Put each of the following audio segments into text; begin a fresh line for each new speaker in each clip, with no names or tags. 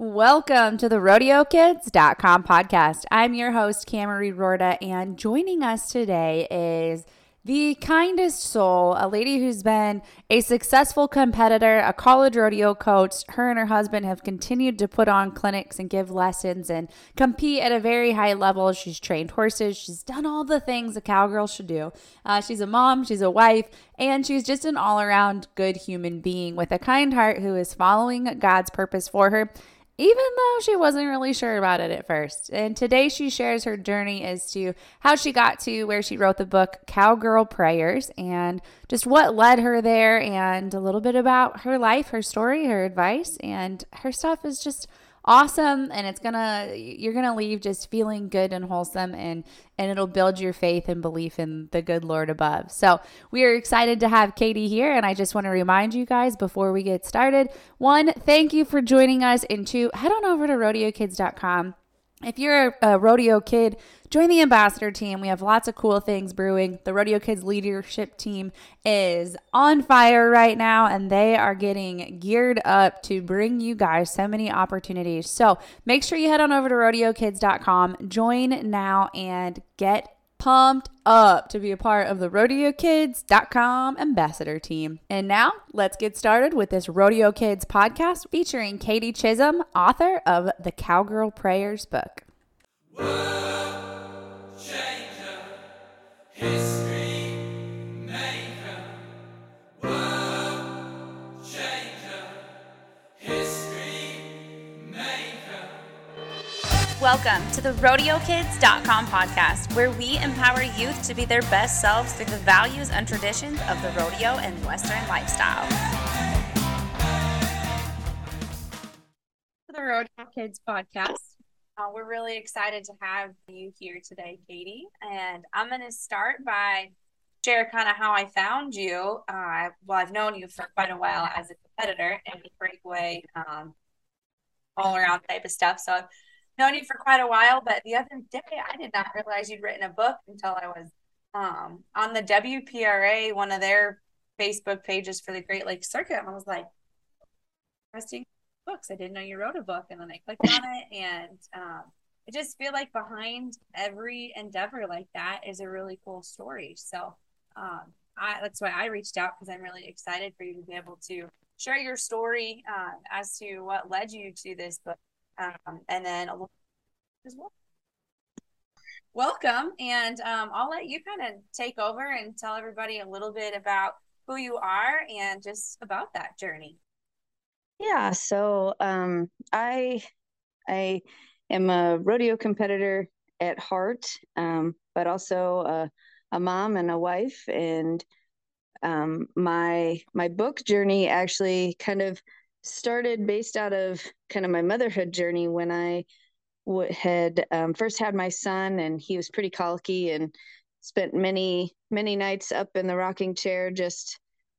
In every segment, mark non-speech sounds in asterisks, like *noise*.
Welcome to the RodeoKids.com podcast. I'm your host, Camry Rorda, and joining us today is the kindest soul, a lady who's been a successful competitor, a college rodeo coach. Her and her husband have continued to put on clinics and give lessons and compete at a very high level. She's trained horses, she's done all the things a cowgirl should do. Uh, she's a mom, she's a wife, and she's just an all around good human being with a kind heart who is following God's purpose for her even though she wasn't really sure about it at first. And today she shares her journey as to how she got to where she wrote the book Cowgirl Prayers and just what led her there and a little bit about her life, her story, her advice, and her stuff is just awesome and it's gonna you're gonna leave just feeling good and wholesome and and it'll build your faith and belief in the good lord above. So we are excited to have katie here and i just want to remind you guys before we get started one thank you for joining us and two head on over to rodeokids.com if you're a, a, rodeo kid, join the ambassador team. We have lots of cool things brewing. The Rodeo Kids leadership team is on fire right now, and they are getting geared up to bring you guys so many opportunities. So make sure you head on over to rodeokids.com, join now, and get pumped up to be a part of the rodeokids.com ambassador team. And now let's get started with this Rodeo Kids podcast featuring Katie Chisholm, author of the Cowgirl Prayers book. Welcome to the RodeoKids.com podcast, where we empower youth to be their best selves through the values and traditions of the rodeo and Western lifestyle. The Rodeo Kids podcast. Uh, we're really excited to have you here today, Katie. And I'm going to start by share kind of how I found you. Uh, well, I've known you for quite a while as a competitor and breakaway, um, all around type of stuff. So I've known you for quite a while, but the other day I did not realize you'd written a book until I was um, on the WPRA, one of their Facebook pages for the Great Lakes Circuit. And I was like, interesting books. I didn't know you wrote a book. And then I clicked on it and um, I just feel like behind every endeavor like that is a really cool story. So um, I, that's why I reached out because I'm really excited for you to be able to share your story uh, as to what led you to this book um, and then a little as well. Welcome, and um, I'll let you kind of take over and tell everybody a little bit about who you are and just about that journey.
Yeah, so um, I I am a rodeo competitor at heart, um, but also a, a, mom and a wife. And um, my my book journey actually kind of started based out of kind of my motherhood journey when I w- had um, first had my son, and he was pretty colicky, and spent many many nights up in the rocking chair just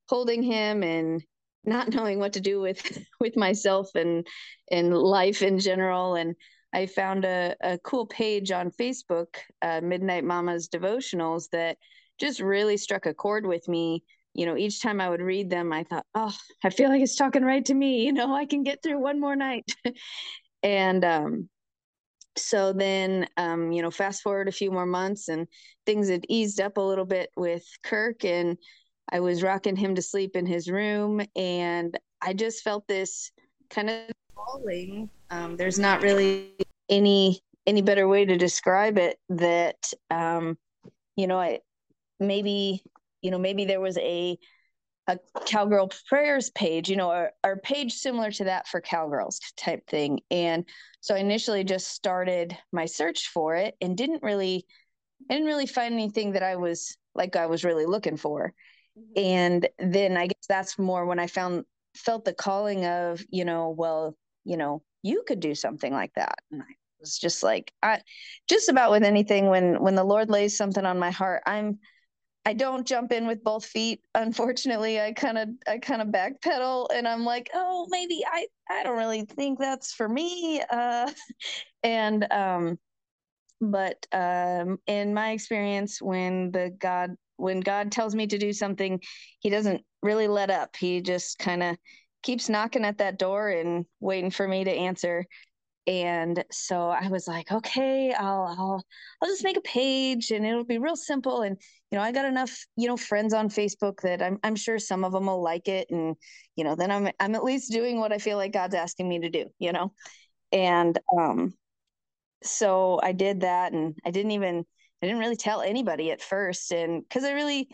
holding him and not *laughs* knowing what to do with *laughs* with myself and and life in general and i found a, a cool page on facebook uh, midnight mamas devotionals that just really struck a chord with me you know, each time I would read them, I thought, oh, I feel like it's talking right to me. *laughs* You know, I can get through one more night. and um, so then, um, you know, fast forward a few more months and things had eased up a little bit with Kirk, and I was rocking him to sleep in his room. And I just felt this kind of falling. Um, there's not really any any better way to describe it that um, you know I maybe you know maybe there was a a cowgirl prayers page you know or, or page similar to that for cowgirls type thing and so i initially just started my search for it and didn't really i didn't really find anything that i was like i was really looking for mm-hmm. and then i guess that's more when i found felt the calling of you know well you know you could do something like that and i was just like i just about with anything when when the lord lays something on my heart i'm I don't jump in with both feet. Unfortunately, I kind of I kind of backpedal and I'm like, oh, maybe I I don't really think that's for me. Uh, *laughs* and um, but um, in my experience, when the God when God tells me to do something, He doesn't really let up. He just kind of keeps knocking at that door and waiting for me to answer. And so i was like okay i'll i'll i'll just make a page and it'll be real simple. And you know i got enough you know friends on facebook that i'm, I'm sure some of them will like it. And you know then i'm i'm at least doing what i feel like god's asking me to do you know? And um so i did that and i didn't even i didn't really tell anybody at first and because i really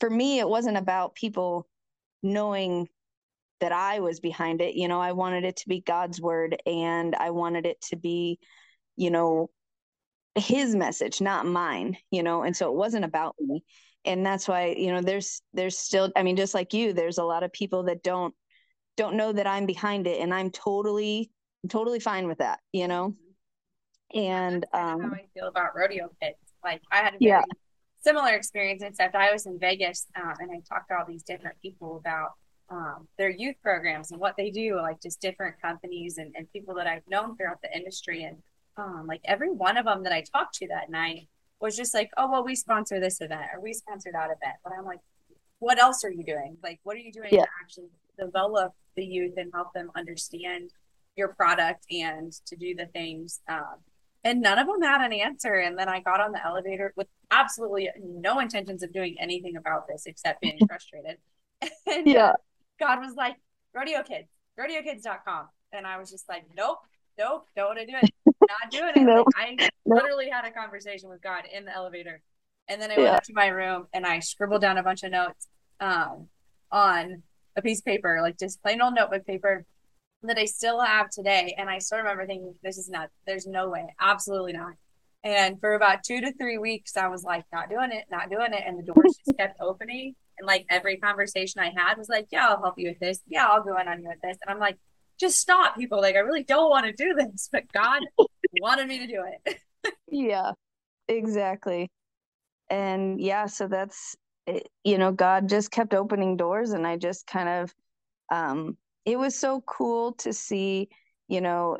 for me it wasn't about people knowing that I was behind it. You know, I wanted it to be God's word and I wanted it to be, you know, his message, not mine, you know, and so it wasn't about me. And that's why, you know, there's there's still I mean, just like you, there's a lot of people that don't don't know that I'm behind it and I'm totally totally fine with that, you know. And um
how I feel about rodeo kids. Like I had a very yeah. similar experience except I was in Vegas um, and I talked to all these different people about um, their youth programs and what they do, like just different companies and, and people that I've known throughout the industry. And um, like every one of them that I talked to that night was just like, oh, well, we sponsor this event or we sponsor that event. But I'm like, what else are you doing? Like, what are you doing yeah. to actually develop the youth and help them understand your product and to do the things? Um, and none of them had an answer. And then I got on the elevator with absolutely no intentions of doing anything about this except being *laughs* frustrated. *laughs* and, yeah. God was like, rodeo kids, rodeokids.com. And I was just like, nope, nope, don't want to do it. *laughs* Not doing it. nope. Like, I literally had a conversation with God in the elevator. And then I went up to my room and I scribbled down a bunch of notes um, on a piece of paper, like just plain old notebook paper that I still have today. And I still remember thinking, this is not, there's no way, absolutely not. And for about two to three weeks, I was like, not doing it, not doing it. And the doors just kept opening. And like every conversation I had was like, yeah, I'll help you with this. Yeah, I'll go in on you with this. And I'm like, just stop, people. Like, I really don't want to do this, but God *laughs* wanted me to do it.
yeah, exactly. And yeah, so that's, it, you know, God just kept opening doors. And I just kind of, um, it was so cool to see, you know,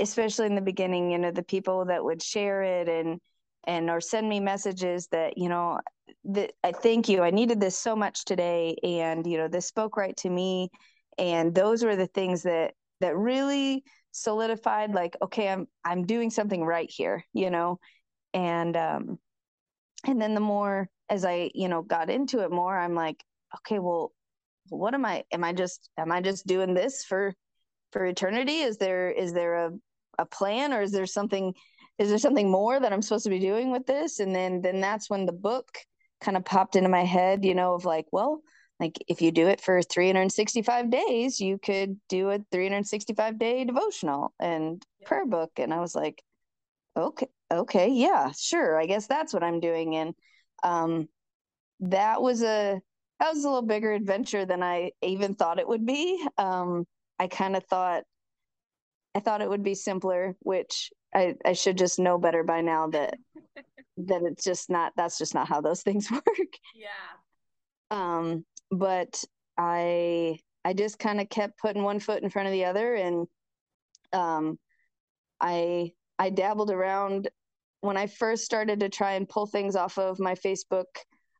especially in the beginning, you know, the people that would share it and, and or send me messages that you know that I thank you. I needed this so much today, and you know this spoke right to me. And those were the things that that really solidified, like, okay, I'm I'm doing something right here, you know. And um, and then the more as I you know got into it more, I'm like, okay, well, what am I? Am I just am I just doing this for for eternity? Is there is there a a plan, or is there something? Is there something more that I'm supposed to be doing with this? And then then that's when the book kind of popped into my head, you know, of like, well, like if you do it for 365 days, you could do a 365 day devotional and prayer book. And I was like, okay, okay, yeah, sure. I guess that's what I'm doing. And um, that was a that was a little bigger adventure than I even thought it would be. Um, I kind of thought I thought it would be simpler, which I, I should just know better by now that that it's just not that's just not how those things *laughs* work.
Yeah.
Um, but I I just kind of kept putting one foot in front of the other and um I I dabbled around when I first started to try and pull things off of my Facebook.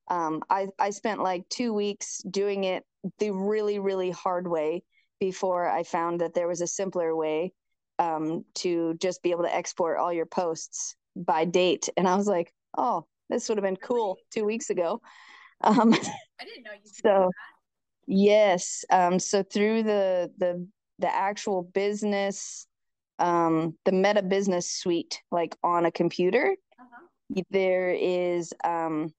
Um, I, I spent like two weeks doing it the really, really hard way before I found that there was a simpler way um, to just be able to export all your posts by date. And I was like, oh, this would have been cool two weeks ago.
Um, I didn't know you.
so, yes. Um, so through the the the actual business, um, the Meta Business Suite, like on a computer, uh-huh. there is um,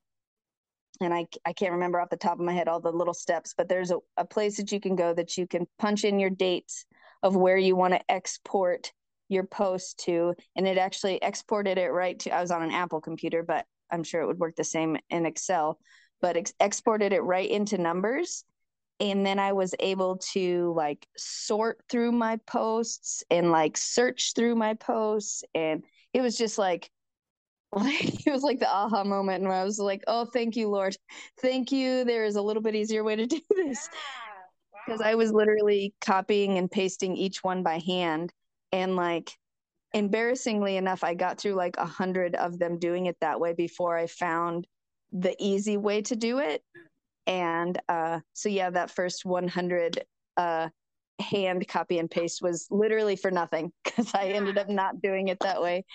and I, I can't remember off the top of my head all the little steps, but there's a, a place that you can go that you can punch in your dates of where you want to export your post to and it actually exported it right to i was on an apple computer but i'm sure it would work the same in excel but ex- exported it right into numbers. And then i was able to like sort through my posts and like search through my posts and it was just like like *laughs* it was like the aha moment and i was like oh thank you lord thank you there is a little bit easier way to do *laughs* this because yeah. wow. i was literally copying and pasting each one by hand and like embarrassingly enough i got through like a hundred of them doing it that way before i found the easy way to do it and uh so yeah that first 100 uh hand copy and paste was literally for nothing *laughs* because I ended up not doing it that way.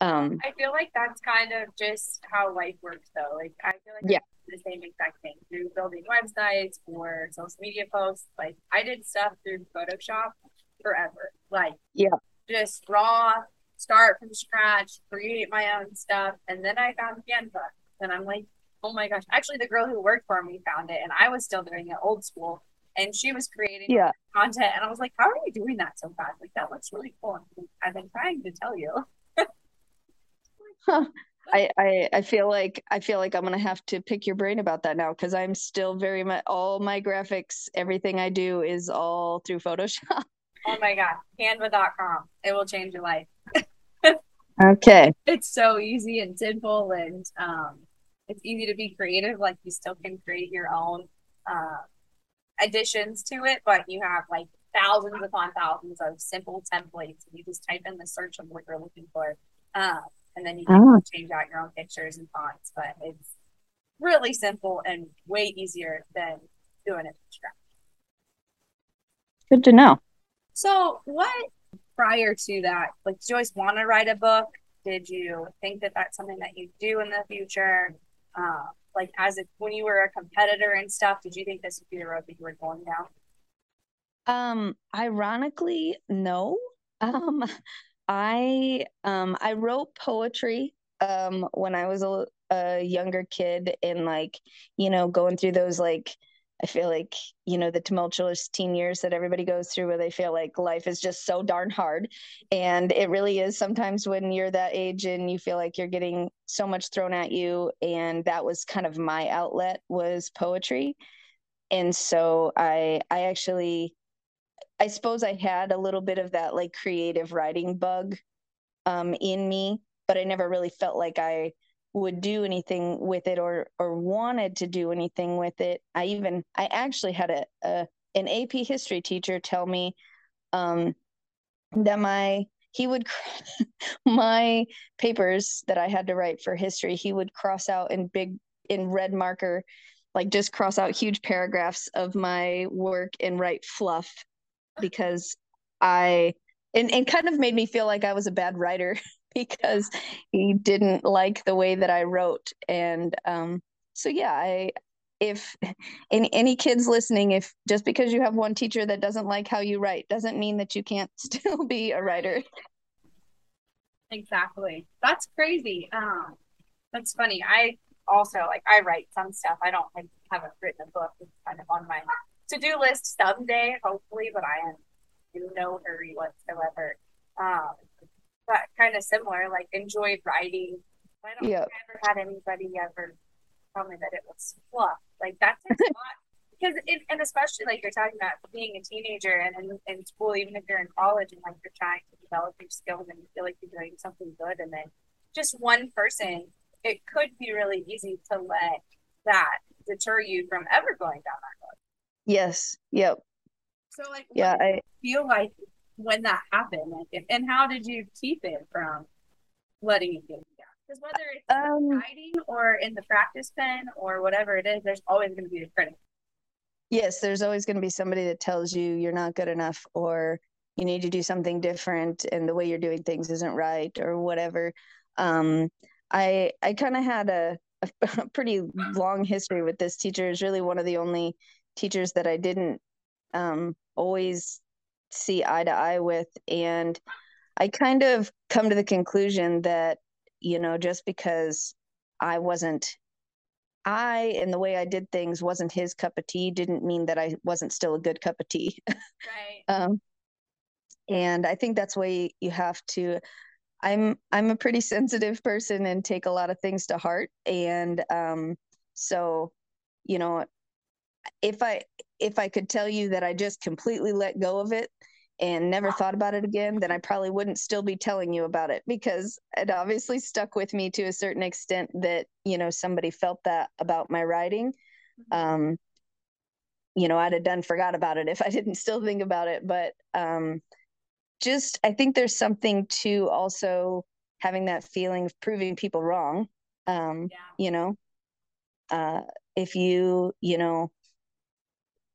Um,
I feel like that's kind of just how life works, though. Like I feel like yeah. the same exact thing through building websites or social media posts. Like I did stuff through Photoshop forever. Like
yeah,
just raw, start from scratch, create my own stuff, and then I found Canva, and I'm like, oh my gosh! Actually, the girl who worked for me found it, and I was still doing it old school and she was creating
yeah.
content and I was like, How are you doing that so fast? Like that looks really cool. I've been trying to tell you. *laughs*
I, I I feel like I feel like I'm gonna have to pick your brain about that now because I'm still very much all my graphics, everything I do is all through Photoshop. *laughs*
Oh my god, Canva.com. It will change your life.
okay.
It's so easy and simple and um it's easy to be creative. Like you still can create your own uh additions to it, but you have like thousands upon thousands of simple templates. You just type in the search of what you're looking for, um, and then you can oh. change out your own pictures and fonts. But it's really simple and way easier than doing it from scratch.
Good to know.
So, what prior to that, like, did you always want to write a book? Did you think that that's something that you do in the future? Uh, like as if when you were a competitor and stuff did you think this would be the road that you were going down
um ironically no um *laughs* i um i wrote poetry um when i was a, a younger kid and like you know going through those like I feel like, you know, the tumultuous teen years that everybody goes through where they feel like life is just so darn hard. And it really is sometimes when you're that age and you feel like you're getting so much thrown at you. And that was kind of my outlet was poetry. And so I I actually I suppose I had a little bit of that like creative writing bug um in me, but I never really felt like I would do anything with it or or wanted to do anything with it. I even I actually had a, a an AP history teacher tell me um, that my he would *laughs* my papers that I had to write for history he would cross out in big in red marker like just cross out huge paragraphs of my work and write fluff because I and, and kind of made me feel like I was a bad writer *laughs* because he didn't like the way that I wrote. And um, so, yeah, I if any any kids listening, if just because you have one teacher that doesn't like how you write doesn't mean that you can't *laughs* still be a writer.
Exactly. That's crazy. Um, that's funny. I also like I write some stuff. I don't I haven't written a book. It's kind of on my to do list someday, hopefully, but I am in no hurry whatsoever. Um, but kind of similar, like enjoyed writing. I don't yep. I ever had anybody ever tell me that it was fluff. Like that takes a lot. Because it, and especially like you're talking about being a teenager and in, in school, even if you're in college and like you're trying to develop your skills and you feel like you're doing something good, and then just one person, it could be really easy to let that deter you from ever going down that road.
Yes. Yep.
So like, yeah, I feel like when that happened like, and how did you keep it from letting it get down because whether it's um, writing or in the practice pen or whatever it is there's always going to be a critic
yes there's always going to be somebody that tells you you're not good enough or you need to do something different and the way you're doing things isn't right or whatever um, i i kind of had a, *laughs* a pretty long history with this teacher is really one of the only teachers that i didn't um, always see eye to eye with. And I kind of come to the conclusion that, you know, just because I wasn't, I and the way I did things wasn't his cup of tea didn't mean that I wasn't still a good cup of tea. *laughs*
Right.
um, and I think that's why you have to. I'm I'm a pretty *laughs* sensitive person and take a lot of things to heart, and um, so you know if I if I could tell you that I just completely let go of it and never thought about it again, then I probably wouldn't still be telling you about it because it obviously stuck with me to a certain extent that, you know, somebody felt that about my writing. Mm-hmm. Um, you know, I'd have done forgot about it if I didn't still think about it. But um, just, I think there's something to also having that feeling of proving people wrong. Um, yeah. You know, uh, if you, you know,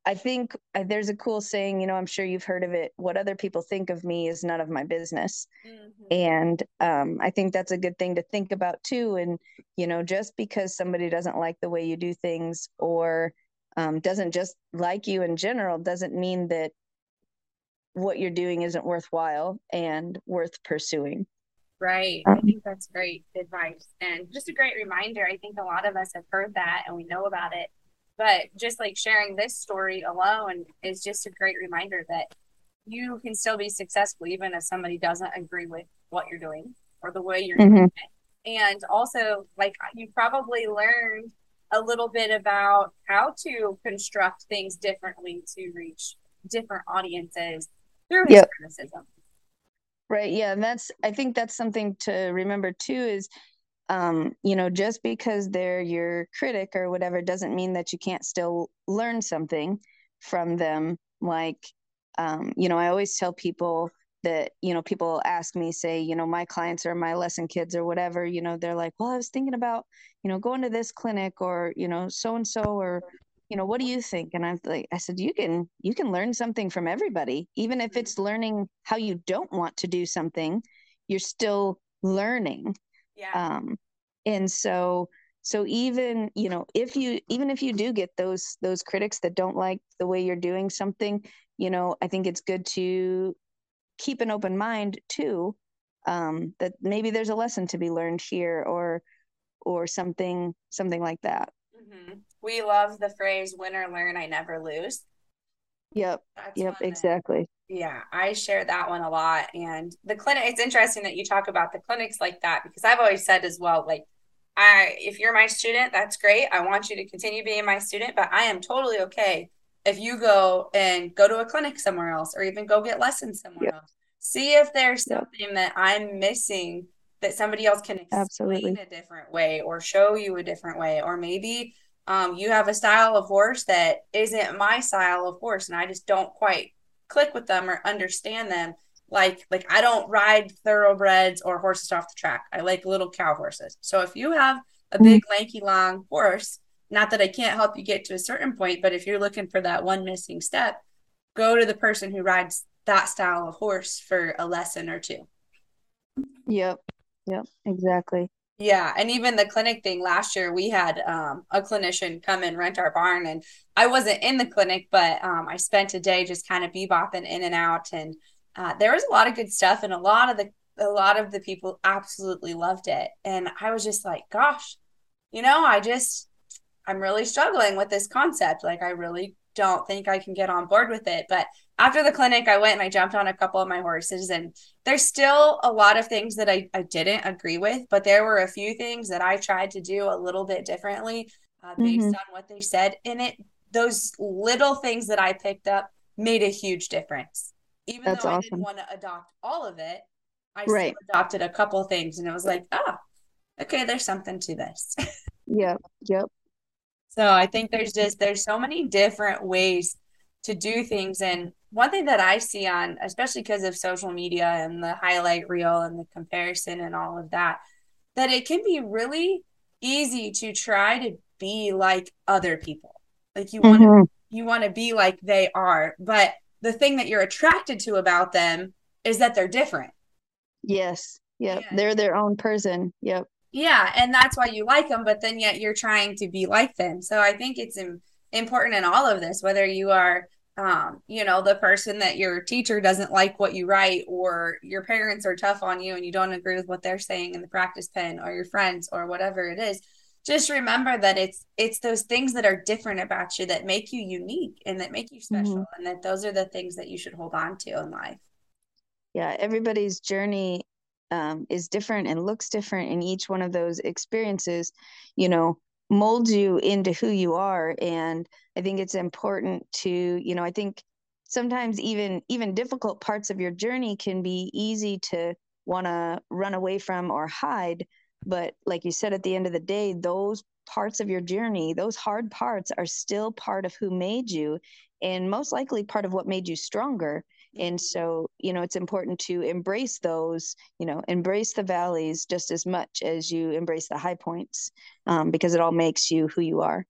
I think uh, there's a cool saying, you know, I'm sure you've heard of it. What other people think of me is none of my business. Mm-hmm. And um, I think that's a good thing to think about too. And, you know, just because somebody doesn't like the way you do things or um, doesn't just like you in general doesn't mean that what you're doing isn't worthwhile and worth pursuing.
Right. Um, I think that's great advice and just a great reminder. I think a lot of us have heard that and we know about it but just like sharing this story alone is just a great reminder that you can still be successful even if somebody doesn't agree with what you're doing or the way you're mm-hmm. doing it. And also, like you probably learned a little bit about how to construct things differently to reach different audiences through his yep. criticism.
Right. Yeah. And that's, I think that's something to remember too is um, you know, just because they're your critic or whatever doesn't mean that you can't still learn something from them. Like, um, you know, I always tell people that, you know, people ask me, say, you know, my clients or my lesson kids or whatever, you know, they're like, well, I was thinking about, you know, going to this clinic or, you know, so and so, or, you know, what do you think? And I'm like, I said, you can, you can learn something from everybody, even if it's learning how you don't want to do something, you're still learning
yeah.
Um, and so so even you know if you even if you do get those those critics that don't like the way you're doing something you know i think it's good to keep an open mind too um, that maybe there's a lesson to be learned here or or something something like that
mm-hmm. we love the phrase win or learn i never lose
yep That's yep exactly
yeah, I share that one a lot. And the clinic, it's interesting that you talk about the clinics like that because I've always said as well, like, I, if you're my student, that's great. I want you to continue being my student, but I am totally okay if you go and go to a clinic somewhere else or even go get lessons somewhere yep. else. See if there's yep. something that I'm missing that somebody else can explain Absolutely. a different way or show you a different way. Or maybe um, you have a style of horse that isn't my style of horse and I just don't quite click with them or understand them like like I don't ride thoroughbreds or horses off the track. I like little cow horses. So if you have a big lanky long horse, not that I can't help you get to a certain point, but if you're looking for that one missing step, go to the person who rides that style of horse for a lesson or two.
Yep. Yep, exactly.
Yeah, and even the clinic thing last year, we had um, a clinician come and rent our barn, and I wasn't in the clinic, but um, I spent a day just kind of bebopping in and out, and uh, there was a lot of good stuff, and a lot of the a lot of the people absolutely loved it, and I was just like, gosh, you know, I just I'm really struggling with this concept. Like, I really don't think I can get on board with it, but after the clinic, I went and I jumped on a couple of my horses, and there's still a lot of things that I, I didn't agree with, but there were a few things that I tried to do a little bit differently uh, based mm-hmm. on what they said. And it, those little things that I picked up made a huge difference. Even That's though awesome. I didn't want to adopt all of it, I right. still adopted a couple things, and it was like, ah, oh, okay, there's something to this. *laughs*
yep, yep.
So I think there's just there's so many different ways to do things and one thing that I see on, especially because of social media and the highlight reel and the comparison and all of that, that it can be really easy to try to be like other people. Like you want to, mm-hmm. you want to be like they are, but the thing that you're attracted to about them is that they're different.
Yes. Yep. Yeah. They're their own person. Yep.
Yeah, and that's why you like them, but then yet you're trying to be like them. So I think it's Im- important in all of this, whether you are um, you know, the person that your teacher doesn't like what you write, or your parents are tough on you and you don't agree with what they're saying in the practice pen, or your friends, or whatever it is. Just remember that it's it's those things that are different about you that make you unique and that make you special, mm-hmm. and that those are the things that you should hold on to in life.
Yeah, everybody's journey um, is different and looks different in each one of those experiences. You know, molds you into who you are and i think it's important to you know i think sometimes even even difficult parts of your journey can be easy to want to run away from or hide but like you said at the end of the day those parts of your journey those hard parts are still part of who made you and most likely part of what made you stronger and so you know it's important to embrace those you know embrace the valleys just as much as you embrace the high points um, because it all makes you who you are.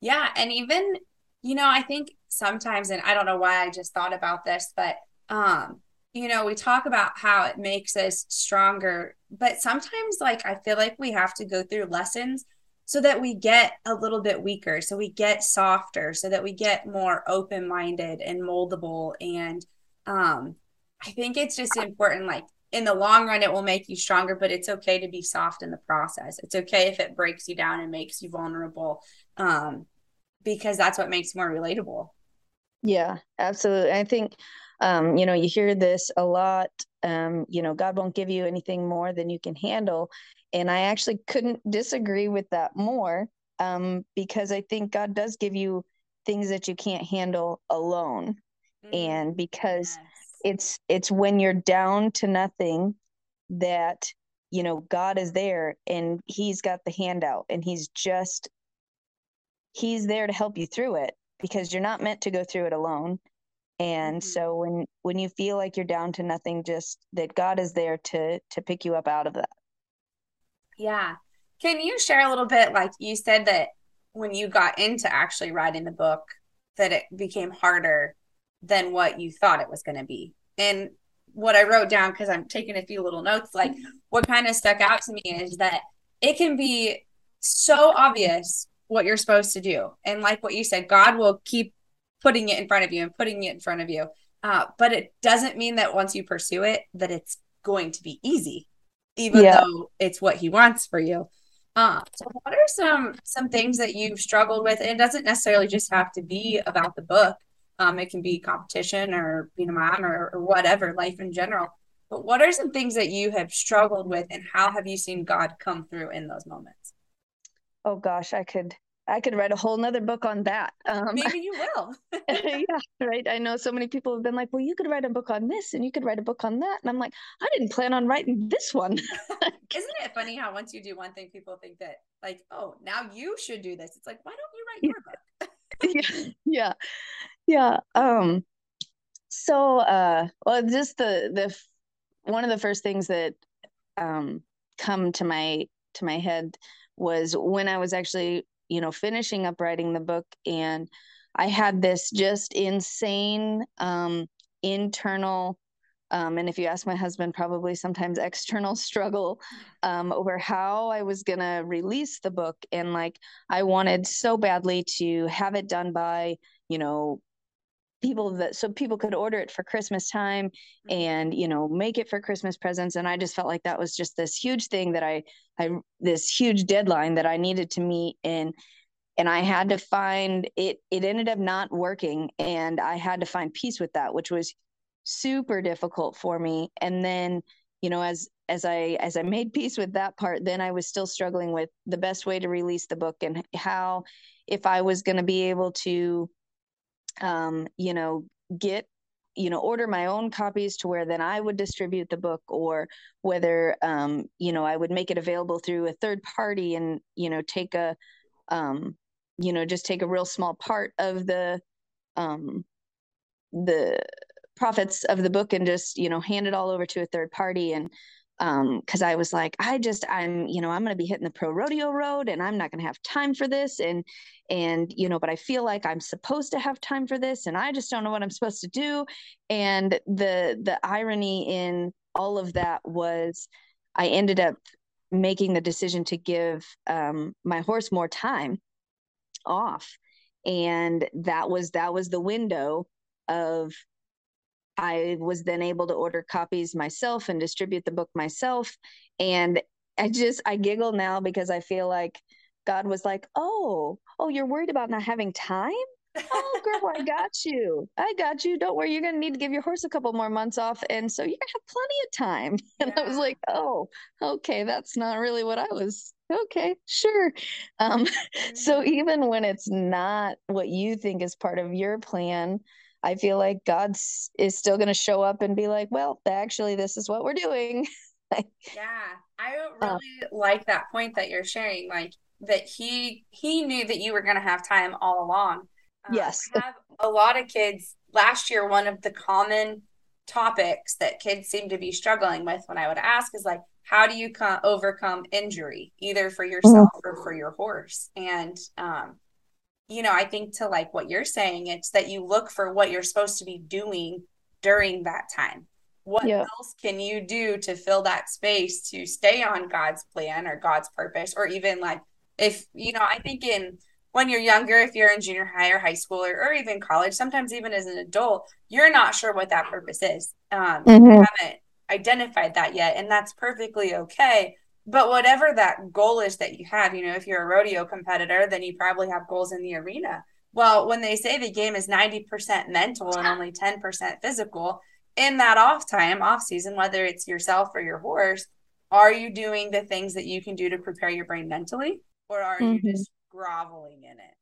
Yeah and even you know, I think sometimes, and I don't know why I just thought about this, but um, you know, we talk about how it makes us stronger, but sometimes like I feel like we have to go through lessons so that we get a little bit weaker, so we get softer, so that we get more open-minded and moldable and um I think it's just important like in the long run it will make you stronger, but it's okay to be soft in the process. It's okay if it breaks you down and makes you vulnerable. Um because that's what makes more relatable.
Yeah, absolutely. I think um, you know, you hear this a lot. Um, you know, God won't give you anything more than you can handle. And I actually couldn't disagree with that more um, because I think God does give you things that you can't handle alone. Mm, and because yes. it's it's when you're down to nothing that you know God is there and he's got the handout and he's just he's there to help you through it because you're not meant to go through it alone and mm-hmm. so when when you feel like you're down to nothing just that god is there to to pick you up out of that
yeah can you share a little bit like you said that when you got into actually writing the book that it became harder than what you thought it was going to be and what i wrote down because i'm taking a few little notes like what kind of stuck out to me is that it can be so obvious what you're supposed to do and like what you said god will keep putting it in front of you and putting it in front of you. Uh, but it doesn't mean that once you pursue it, that it's going to be easy, even yeah. though it's what he wants for you. Uh, so what are some some things that you've struggled with? And it doesn't necessarily just have to be about the book. Um, it can be competition or being a mom or, or whatever, life in general. But what are some things that you have struggled with, and how have you seen God come through in those moments?
Oh gosh, I could I could write a whole nother book on that.
Um, Maybe *laughs* you will. *laughs*
yeah, right. I know so many people have been like, well, you could write a book on this and you could write a book on that. And I'm like, I didn't plan on writing this one. *laughs*
Isn't it funny how once you do one thing, people think that, like, oh, now you should do this? It's like, why don't you write your
book? yeah. Yeah. Um, so, uh, well, just the, the, one of the first things that, um, come to my, to my head was when I was actually you know, finishing up writing the book. And I had this just insane um, internal, um, and if you ask my husband, probably sometimes *laughs* external struggle um, over how I was going to release the book. And like, I wanted so badly to have it done by, you know, people that so people could order it for christmas time mm-hmm. and you know make it for christmas presents. And i just felt like that was just this huge thing that i i this huge deadline that i needed to meet and and i had to find it it ended up not working. And i had to find peace with that which was super difficult for me. And then you know as as i as i made peace with that part then i was still struggling with the best way to release the book and how if i was going to be able to um, you know, get you know order my own copies to where then i would distribute the book or whether um you know i would make it available through a third party and you know take a um you know just take a real small part of the um the profits of the book and just you know hand it all over to a third party and um because i was like i just i'm you know i'm going to be hitting the pro rodeo road and i'm not going to have time for this and and you know but i feel like i'm supposed to have time for this and i just don't know what i'm supposed to do. And the the irony in all of that was i ended up making the decision to give um, my horse more time off. And that was that was the window of I was then able to order copies myself and distribute the book myself. And I just, I giggle now because I feel like God was like, oh, oh, you're worried about not having time? oh, girl, I got you. I got you. Don't worry. You're going to need to give your horse a couple more months off. And so you're going to have plenty of time. *laughs* And yeah. I was like, oh, okay. That's not really what I was. Okay, sure. Um, *laughs* mm-hmm. So even when it's not what you think is part of your plan, I feel like God is still going to show up and be like, well, actually, this is what we're doing. *laughs*
yeah, I uh, really like that point that you're sharing. Like that he he knew that you were going to have time all along.
Um, yes,
I have a lot of kids. Last year, one of the common topics that kids seem to be struggling with when I would ask is like, how do you co- overcome injury, either for yourself mm-hmm. or for your horse? And um, you know, I think to like what you're saying, it's that you look for what you're supposed to be doing during that time. What else can you do to fill that space to stay on God's plan or God's purpose? Or even like, if, you know, I think in when you're younger, if you're in junior high or high school or, or even college, sometimes even as an adult, you're not sure what that purpose is. Um, mm-hmm. You haven't identified that yet, and that's perfectly okay. But whatever that goal is that you have, you know, if you're a rodeo competitor, then you probably have goals in the arena. Well, when they say the game is 90% mental and only 10% physical, in that off time, off season, whether it's yourself or your horse, are you doing the things that you can do to prepare your brain mentally? Or are mm-hmm. you just groveling in it?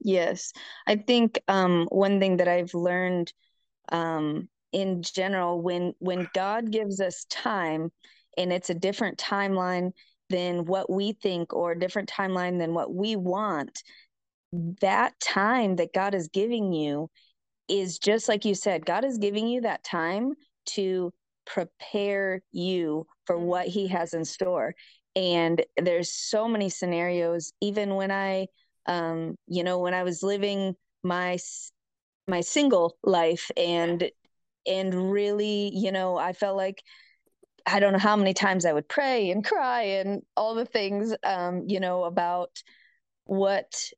Yes. I think um, one thing that I've learned um, in general, when when God gives us time, and it's a different timeline than what we think or a different timeline than what we want that time that god is giving you is just like you said god is giving you that time to prepare you for what he mm-hmm. has in store and there's so many scenarios even when i um you know when i was living my my single life and and really you know i felt like I don't know how many times I would pray and cry and all the things, um, you know, about what,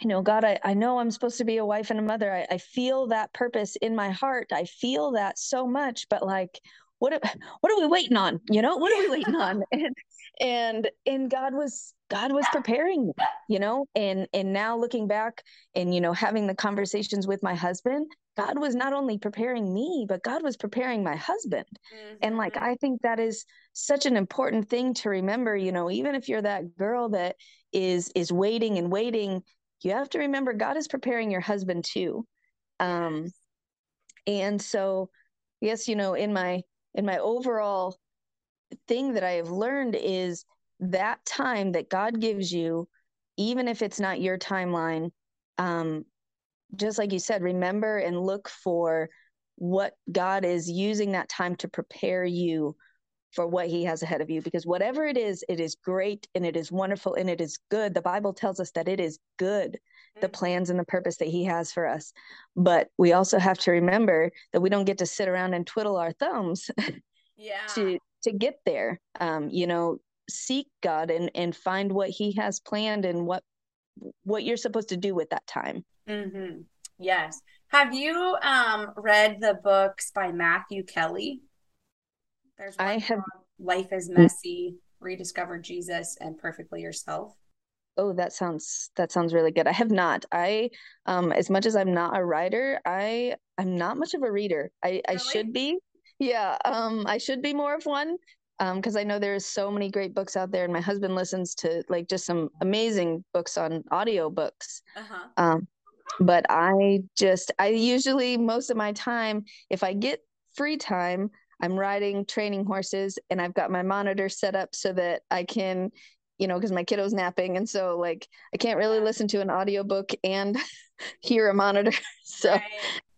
you know, God, I, I know I'm supposed to be a wife and a mother. I, I feel that purpose in my heart. I feel that so much, but like, what, what are we waiting on? You know, what are we waiting on? *laughs* And, and, and God was, God was preparing me, you know, and, and now looking back and, you know, having the conversations with my husband, God was not only preparing me, but God was preparing my husband. Mm-hmm. And like, mm-hmm. I think that is such an important thing to remember, you know, even if you're that girl that is, is waiting and waiting, you have to remember God is preparing your husband too. Um, and so, yes, you know, in my, in my overall thing that I have learned is that time that God gives you, even if it's not your timeline, um, just like you said, remember and look for what God is using that time to prepare you for what he has ahead of you because whatever it is it is great and it is wonderful and it is good. The bible tells us that it is good the mm-hmm. plans and the purpose that he has for us. But we also have to remember that we don't get to sit around and twiddle our thumbs *laughs*
yeah.
to to get there. Um you know seek god and and find what he has planned and what what you're supposed to do with that time
Mm-hmm. Yes. Have you um, read the books by Matthew Kelly?
There's I have.
Life is messy. Rediscover Jesus and perfectly yourself.
Oh, that sounds that sounds really good. I have not. I um as much as I'm not a writer, I I'm not much of a reader. I really? I should be. Yeah, um I should be more of one um because I know there's so many great books out there and my husband listens to like just some amazing books on audio books. Uh-huh. Um but I just, I usually, most of my time, if I get free time, I'm riding training horses and I've got my monitor set up so that I can, you know, because my kiddo's napping. And so, like, I can't really listen to an audiobook and *laughs* hear a monitor. *laughs* so, right.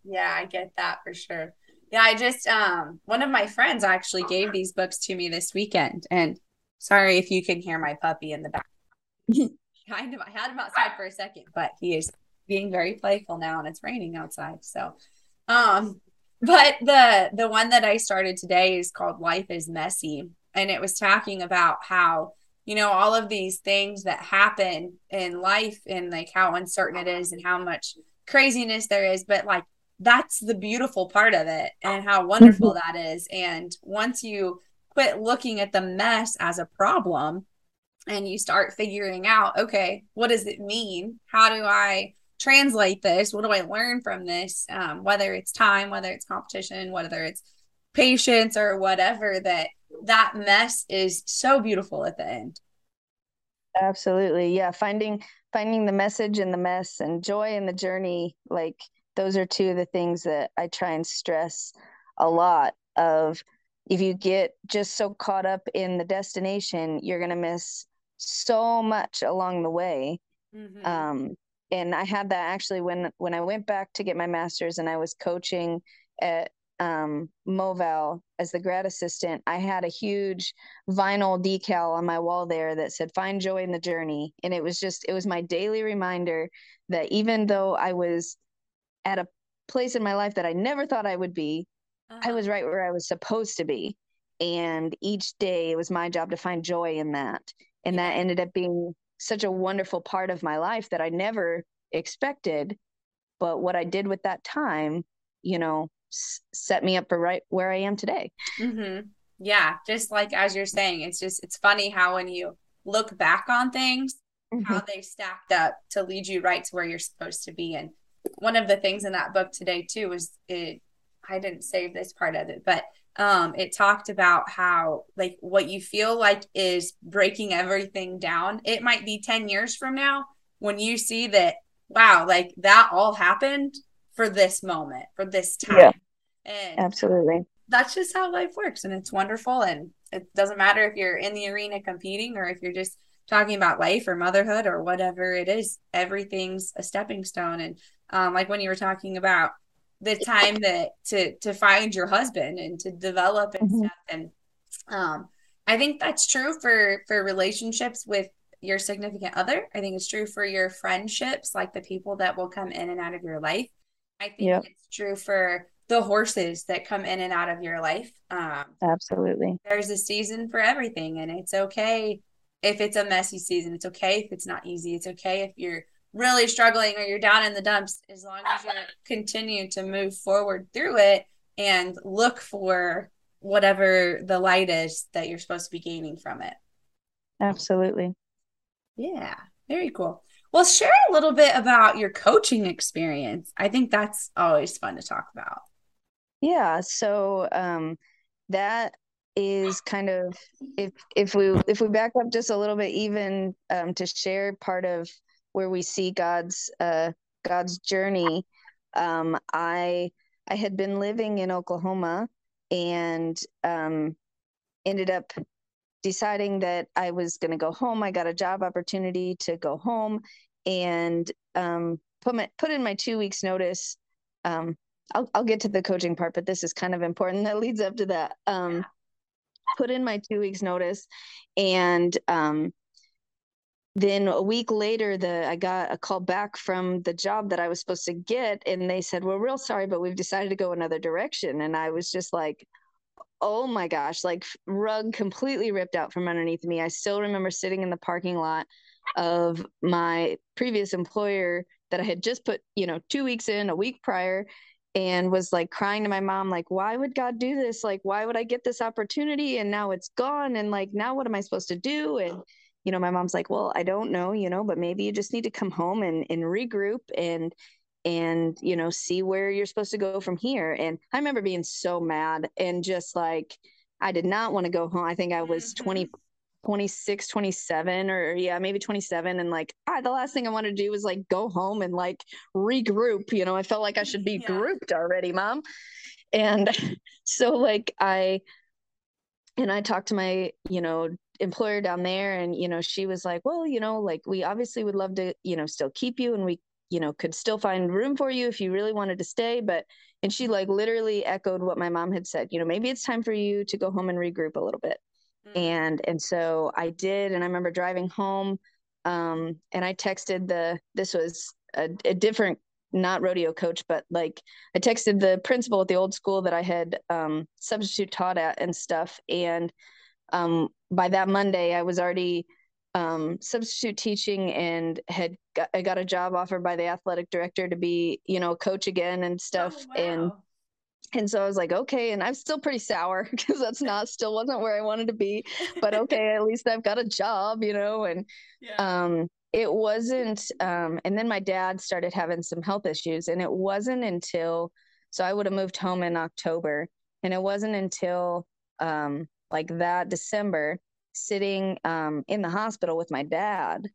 yeah, I get that for sure. Yeah, I just, um, one of my friends actually gave these books to me this weekend. And sorry if you can hear my puppy in the back. *laughs* kind of, I had him outside for a second, but he is being very playful now and it's raining outside. So, um, *laughs* but the the one that I started today is called Life is Messy and it was talking about how you know all of these things that happen in life and like how uncertain it is and how much craziness there is but like that's the beautiful part of it and how wonderful that is and once you quit looking at the mess as a problem and you start figuring out okay what does it mean how do i translate this? What do I learn from this? Um, whether it's time, whether it's competition, whether it's patience or whatever, that that mess is so beautiful at the end.
Absolutely. Yeah. Finding finding the message in the mess and joy in the journey, like those are two of the things that I try and stress a lot of if you get just so caught up in the destination, you're gonna miss so much along the way. Mm-hmm. Um, and I had that actually when when I went back to get my master's and I was coaching at um, MoVal as the grad assistant, I had a huge vinyl decal on my wall there that said "Find joy in the journey," and it was just it was my daily reminder that even though I was at a place in my life that I never thought I would be, uh-huh. I was right where I was supposed to be, and each day it was my job to find joy in that, and that ended up being such a wonderful part of my life that I never expected but what I did with that time, you know, s- set me up for right where I am today.
Mm-hmm. Yeah, just like as you're saying, it's just it's funny how when you look back on things, mm-hmm. how they stacked up to lead you right to where you're supposed to be. And one of the things in that book today too was it. I didn't save this part of it, but um it talked about how like what you feel like is breaking everything down it might be 10 years from now when you see that wow, like that all happened for this moment, for this time. Yeah.
And absolutely.
That's just how life works. And it's wonderful. And it doesn't matter if you're in the arena competing or if you're just talking about life or motherhood or whatever it is, everything's a stepping stone. And um, like when you were talking about the time that to to find your husband and to develop and mm-hmm. stuff. And um, I think that's true for for relationships with your significant other. I think it's true for your friendships, like the people that will come in and out of your life. I think yep. it's true for the horses that come in and out of your life. Um,
Absolutely.
There's a season for everything, and it's okay if it's a messy season. It's okay if it's not easy. It's okay if you're really struggling or you're down in the dumps, as long as you continue to move forward through it and look for whatever the light is that you're supposed to be gaining from it.
Absolutely.
Yeah, very cool. Well, share a little bit about your coaching experience. I think that's always fun to talk about.
Yeah, so um, that is kind of if if we if we back up just a little bit, even um, to share part of where we see God's uh, God's journey. Um, I I had been living in Oklahoma and um, ended up deciding that I was going to go home. I got a job opportunity to go home and um, put my put in my two weeks notice. Um, I'll I'll get to the coaching part, but this is kind of important *laughs* that leads up to that. Um, yeah. Put in my two weeks notice, and um, then a week later, the I got a call back from the job that I was supposed to get, and they said, "We're real sorry, but we've decided to go another direction." And I was just like, oh my gosh, like rug completely ripped out from underneath me. I still remember sitting in the parking lot of my previous employer that I had just put, you know, two weeks in, a week prior, and was like crying to my mom, like, why would God do this? Like, why would I get this opportunity and now it's gone? And like, now what am I supposed to do? And, you know, my mom's like, well, I don't know, you know, but maybe you just need to come home and, and regroup and and you know see where you're supposed to go from here and i remember being so mad and just like i did not want to go home i think i was mm-hmm. 20 26 27 or yeah maybe 27 and like I, the last thing i wanted to do was like go home and like regroup you know i felt like i should be yeah. grouped already mom and *laughs* so like i and i talked to my you know employer down there and you know she was like well you know like we obviously would love to you know still keep you and we you know could still find room for you if you really wanted to stay but and she like literally echoed what my mom had said you know maybe it's time for you to go home and regroup a little bit mm-hmm. and and so i did and i remember driving home um and i texted the this was a, a different not rodeo coach but like i texted the principal at the old school that i had um substitute taught at and stuff and um by that monday i was already um, substitute teaching and had got, I got a job offer by the athletic director to be, you know, coach again and stuff. Oh, wow. And and so I was like, okay, and I'm still pretty sour *laughs* because that's *laughs* not still wasn't where I wanted to be. But *laughs* okay, at least I've got a job, you know, and yeah. um it wasn't um and then my dad started having some health issues and it wasn't until so I would have moved home in October and it wasn't until um like that December sitting um, in the hospital with my dad,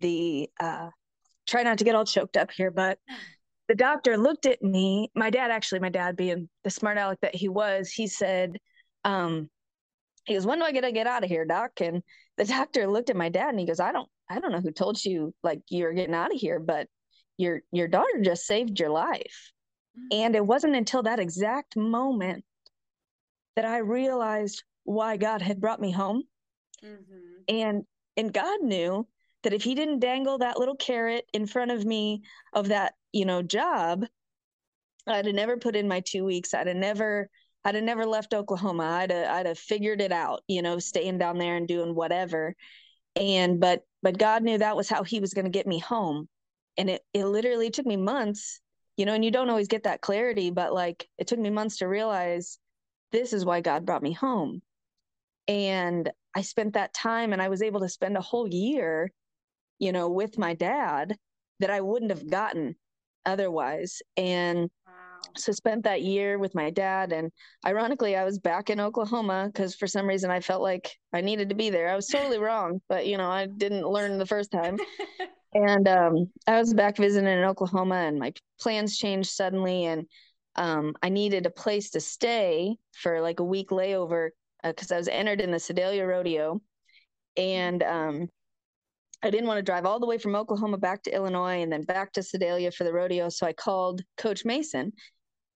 the uh, try not to get all choked up here, but the doctor looked at me. My dad, actually, my dad being the smart aleck that he was, he said, um, he goes, when do I get to get out of here, doc? And the doctor looked at my dad and he goes, I don't, I don't know who told you like you're getting out of here, but your your daughter just saved your life. And it wasn't until that exact moment that I realized why God had brought me home. Mm-hmm. And and God knew that if he didn't dangle that little carrot in front of me of that, you know, job, I'd have never put in my 2 weeks. I'd have never I'd have never left Oklahoma. I'd have, I'd have figured it out, you know, staying down there and doing whatever. And but but God knew that was how he was going to get me home. And it it literally took me months, you know, and you don't always get that clarity, but like it took me months to realize this is why God brought me home. And I spent that time and I was able to spend a whole year, you know, with my dad that I wouldn't have gotten otherwise. And so spent that year with my dad and ironically i was back in oklahoma because for some reason i felt like i needed to be there. I was totally wrong but you know i didn't learn the first time. *laughs* And um, i was back visiting in oklahoma and my plans changed suddenly and um, i needed a place to stay for like a week layover because uh, i was entered in the sedalia rodeo and um, I didn't want to drive all the way from Oklahoma back to Illinois and then back to Sedalia for the rodeo. So I called Coach Mason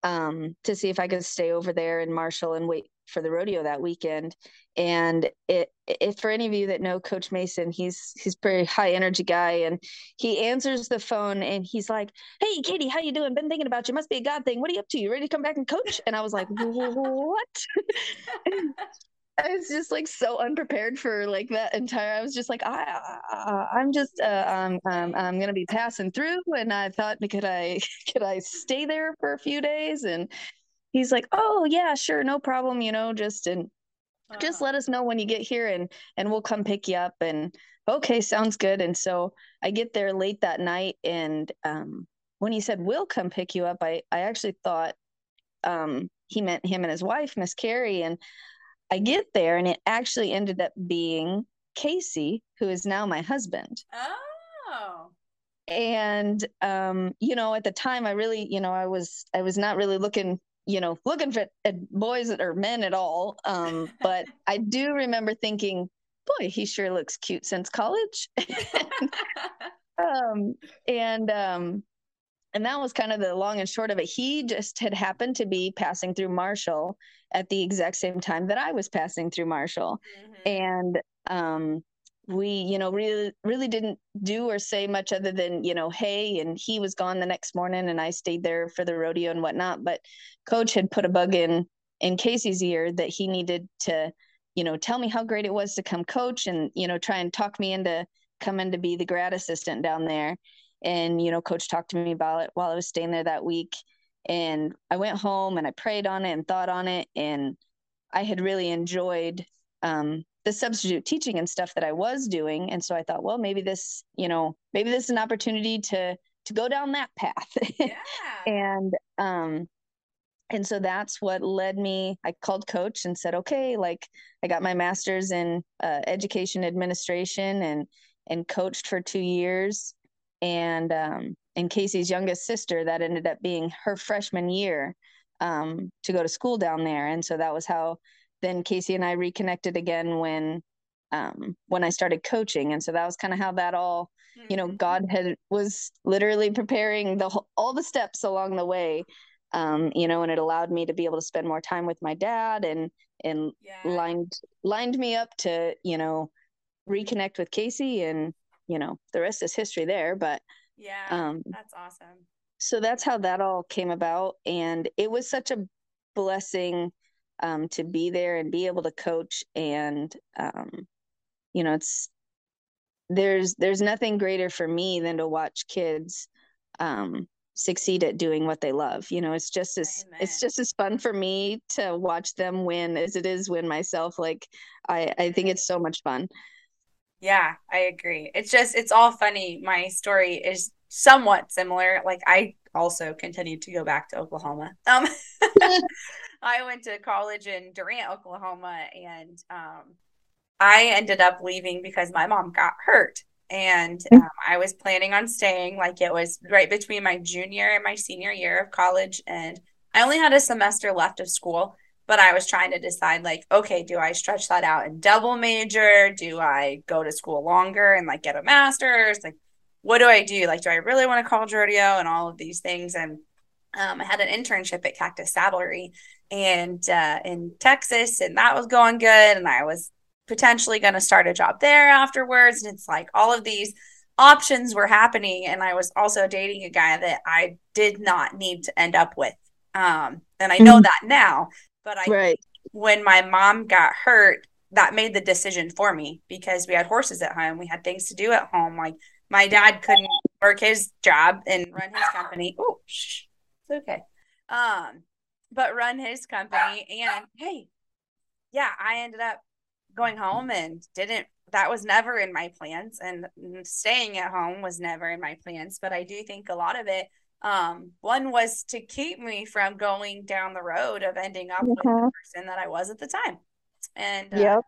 um, to see if I could stay over there in Marshall and wait for the rodeo that weekend. And it, if for any of you that know Coach Mason, he's he's pretty high energy guy, and he answers the phone and he's like, "Hey, Katie, how you doing? Been thinking about you. Must be a God thing. What are you up to? You ready to come back and coach?" And I was like, "What?" *laughs* I was just like so unprepared for like that entire. I was just like, I, I am just uh, um, um, I'm gonna be passing through, and I thought, could I *laughs* could I stay there for a few days? And he's like, oh yeah, sure, no problem. You know, just and uh-huh. just let us know when you get here, and and we'll come pick you up. And okay, sounds good. And so I get there late that night, and um, when he said we'll come pick you up, I I actually thought um, he meant him and his wife, Miss Carrie, and I get there and it actually ended up being Casey, who is now my husband.
Oh.
And um, you know, at the time I really, you know, I was I was not really looking, you know, looking for at boys or men at all. Um, *laughs* but I do remember thinking, boy, he sure looks cute since college. *laughs* um, and um, and that was kind of the long and short of it. He just had happened to be passing through Marshall at the exact same time that I was passing through Marshall. Mm-hmm. And um, we, you know, really, really didn't do or say much other than, you know, hey, and he was gone the next morning and I stayed there for the rodeo and whatnot. But coach had put a bug in in Casey's ear that he needed to, you know, tell me how great it was to come coach and, you know, try and talk me into coming to be the grad assistant down there. And you know coach talked to me about it while i was staying there that week. And i went home and i prayed on it and thought on it. And i had really enjoyed um, the substitute teaching and stuff that i was doing. And so i thought well maybe this you know maybe this is an opportunity to to go down that path. Yeah. *laughs* and um and so that's what led me i called coach and said okay like i got my master's in uh, education administration and and coached for two years. And um, and Casey's youngest sister that ended up being her freshman year um, to go to school down there, and so that was how then Casey and I reconnected again when um, when I started coaching, and so that was kind of how that all you know mm-hmm. God had was literally preparing the all the steps along the way. Um, you know, and it allowed me to be able to spend more time with my dad and and yeah. lined lined me up to you know reconnect with Casey and you know the rest is history there but
yeah um that's awesome
so that's how that all came about and it was such a blessing um to be there and be able to coach and um you know it's there's there's nothing greater for me than to watch kids um succeed at doing what they love you know it's just as Amen. it's just as fun for me to watch them win as it is win myself like i i think it's so much fun
yeah, I agree. It's just it's all funny. My story is somewhat similar. Like I also continued to go back to Oklahoma. Um *laughs* I went to college in Durant, Oklahoma and um I ended up leaving because my mom got hurt and um, I was planning on staying like it was right between my junior and my senior year of college and I only had a semester left of school but I was trying to decide like, okay, do I stretch that out and double major? Do I go to school longer and like get a master's? Like, what do I do? Like, do I really want to call rodeo and all of these things? And um, I had an internship at Cactus Saddlery and uh, in Texas, and that was going good. And I was potentially going to start a job there afterwards. And it's like all of these options were happening. And I was also dating a guy that I did not need to end up with. Um, and I know mm-hmm. that now, but I, right. when my mom got hurt, that made the decision for me because we had horses at home. We had things to do at home. Like my dad couldn't work his job and run his company. Oh, shh, it's okay. Um, but run his company and hey, yeah, I ended up going home and didn't that was never in my plans and staying at home was never in my plans but i do think a lot of it um one was to keep me from going down the road of ending up with the mm-hmm. person that i was at the time and uh, yeah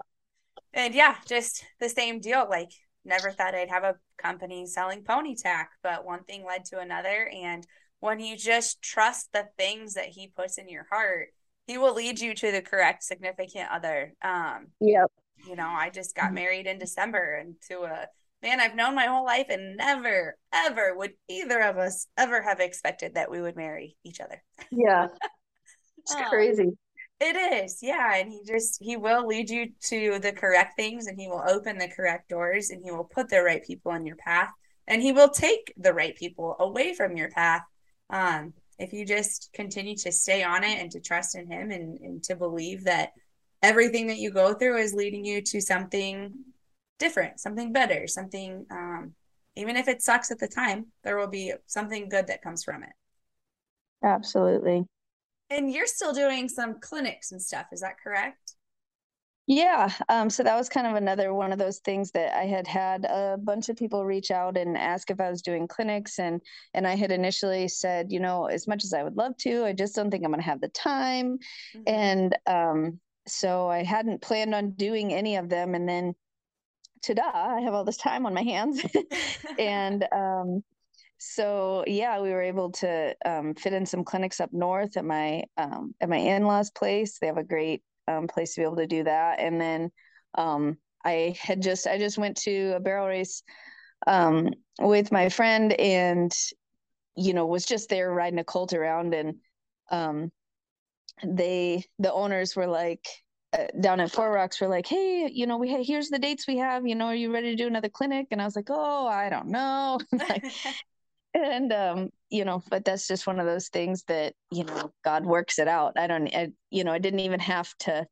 and yeah just the same deal like never thought i'd have a company selling pony tack but one thing led to another and when you just trust the things that he puts in your heart he will lead you to the correct significant other um
yep
you know i just got married in december and to a man I've known my whole life and never, ever would either of us ever have expected that we would marry each other.
Yeah. *laughs* It's um, crazy.
It is. Yeah. And he just, he will lead you to the correct things and he will open the correct doors and he will put the right people in your path and he will take the right people away from your path. Um, if you just continue to stay on it and to trust in him and, and to believe that everything that you go through is leading you to something different, something better, something um, even if it sucks at the time, there will be something good that comes from it.
Absolutely.
And you're still doing some clinics and stuff, is that correct?
Yeah. Um, so that was kind of another one of those things that I had had a bunch of people reach out and ask if I was doing clinics, and and I had initially said, you know, as much as I would love to, I just don't think I'm going to have the time, mm-hmm. and um, so I hadn't planned on doing any of them, and then ta-da i have all this time on my hands *laughs* and um, so yeah we were able to um, fit in some clinics up north at my um, at my in-laws place they have a great um, place to be able to do that and then um, i had just i just went to a barrel race um, with my friend and you know was just there riding a colt around and um, they the owners were like uh, down at Four Rocks were like, "Hey, you know, we ha- here's the dates we have. You know, are you ready to do another clinic?" And I was like, "Oh, I don't know." *laughs* like, *laughs* and um, you know, but that's just one of those things that you know God works it out. I don't, I, you know, I didn't even have to.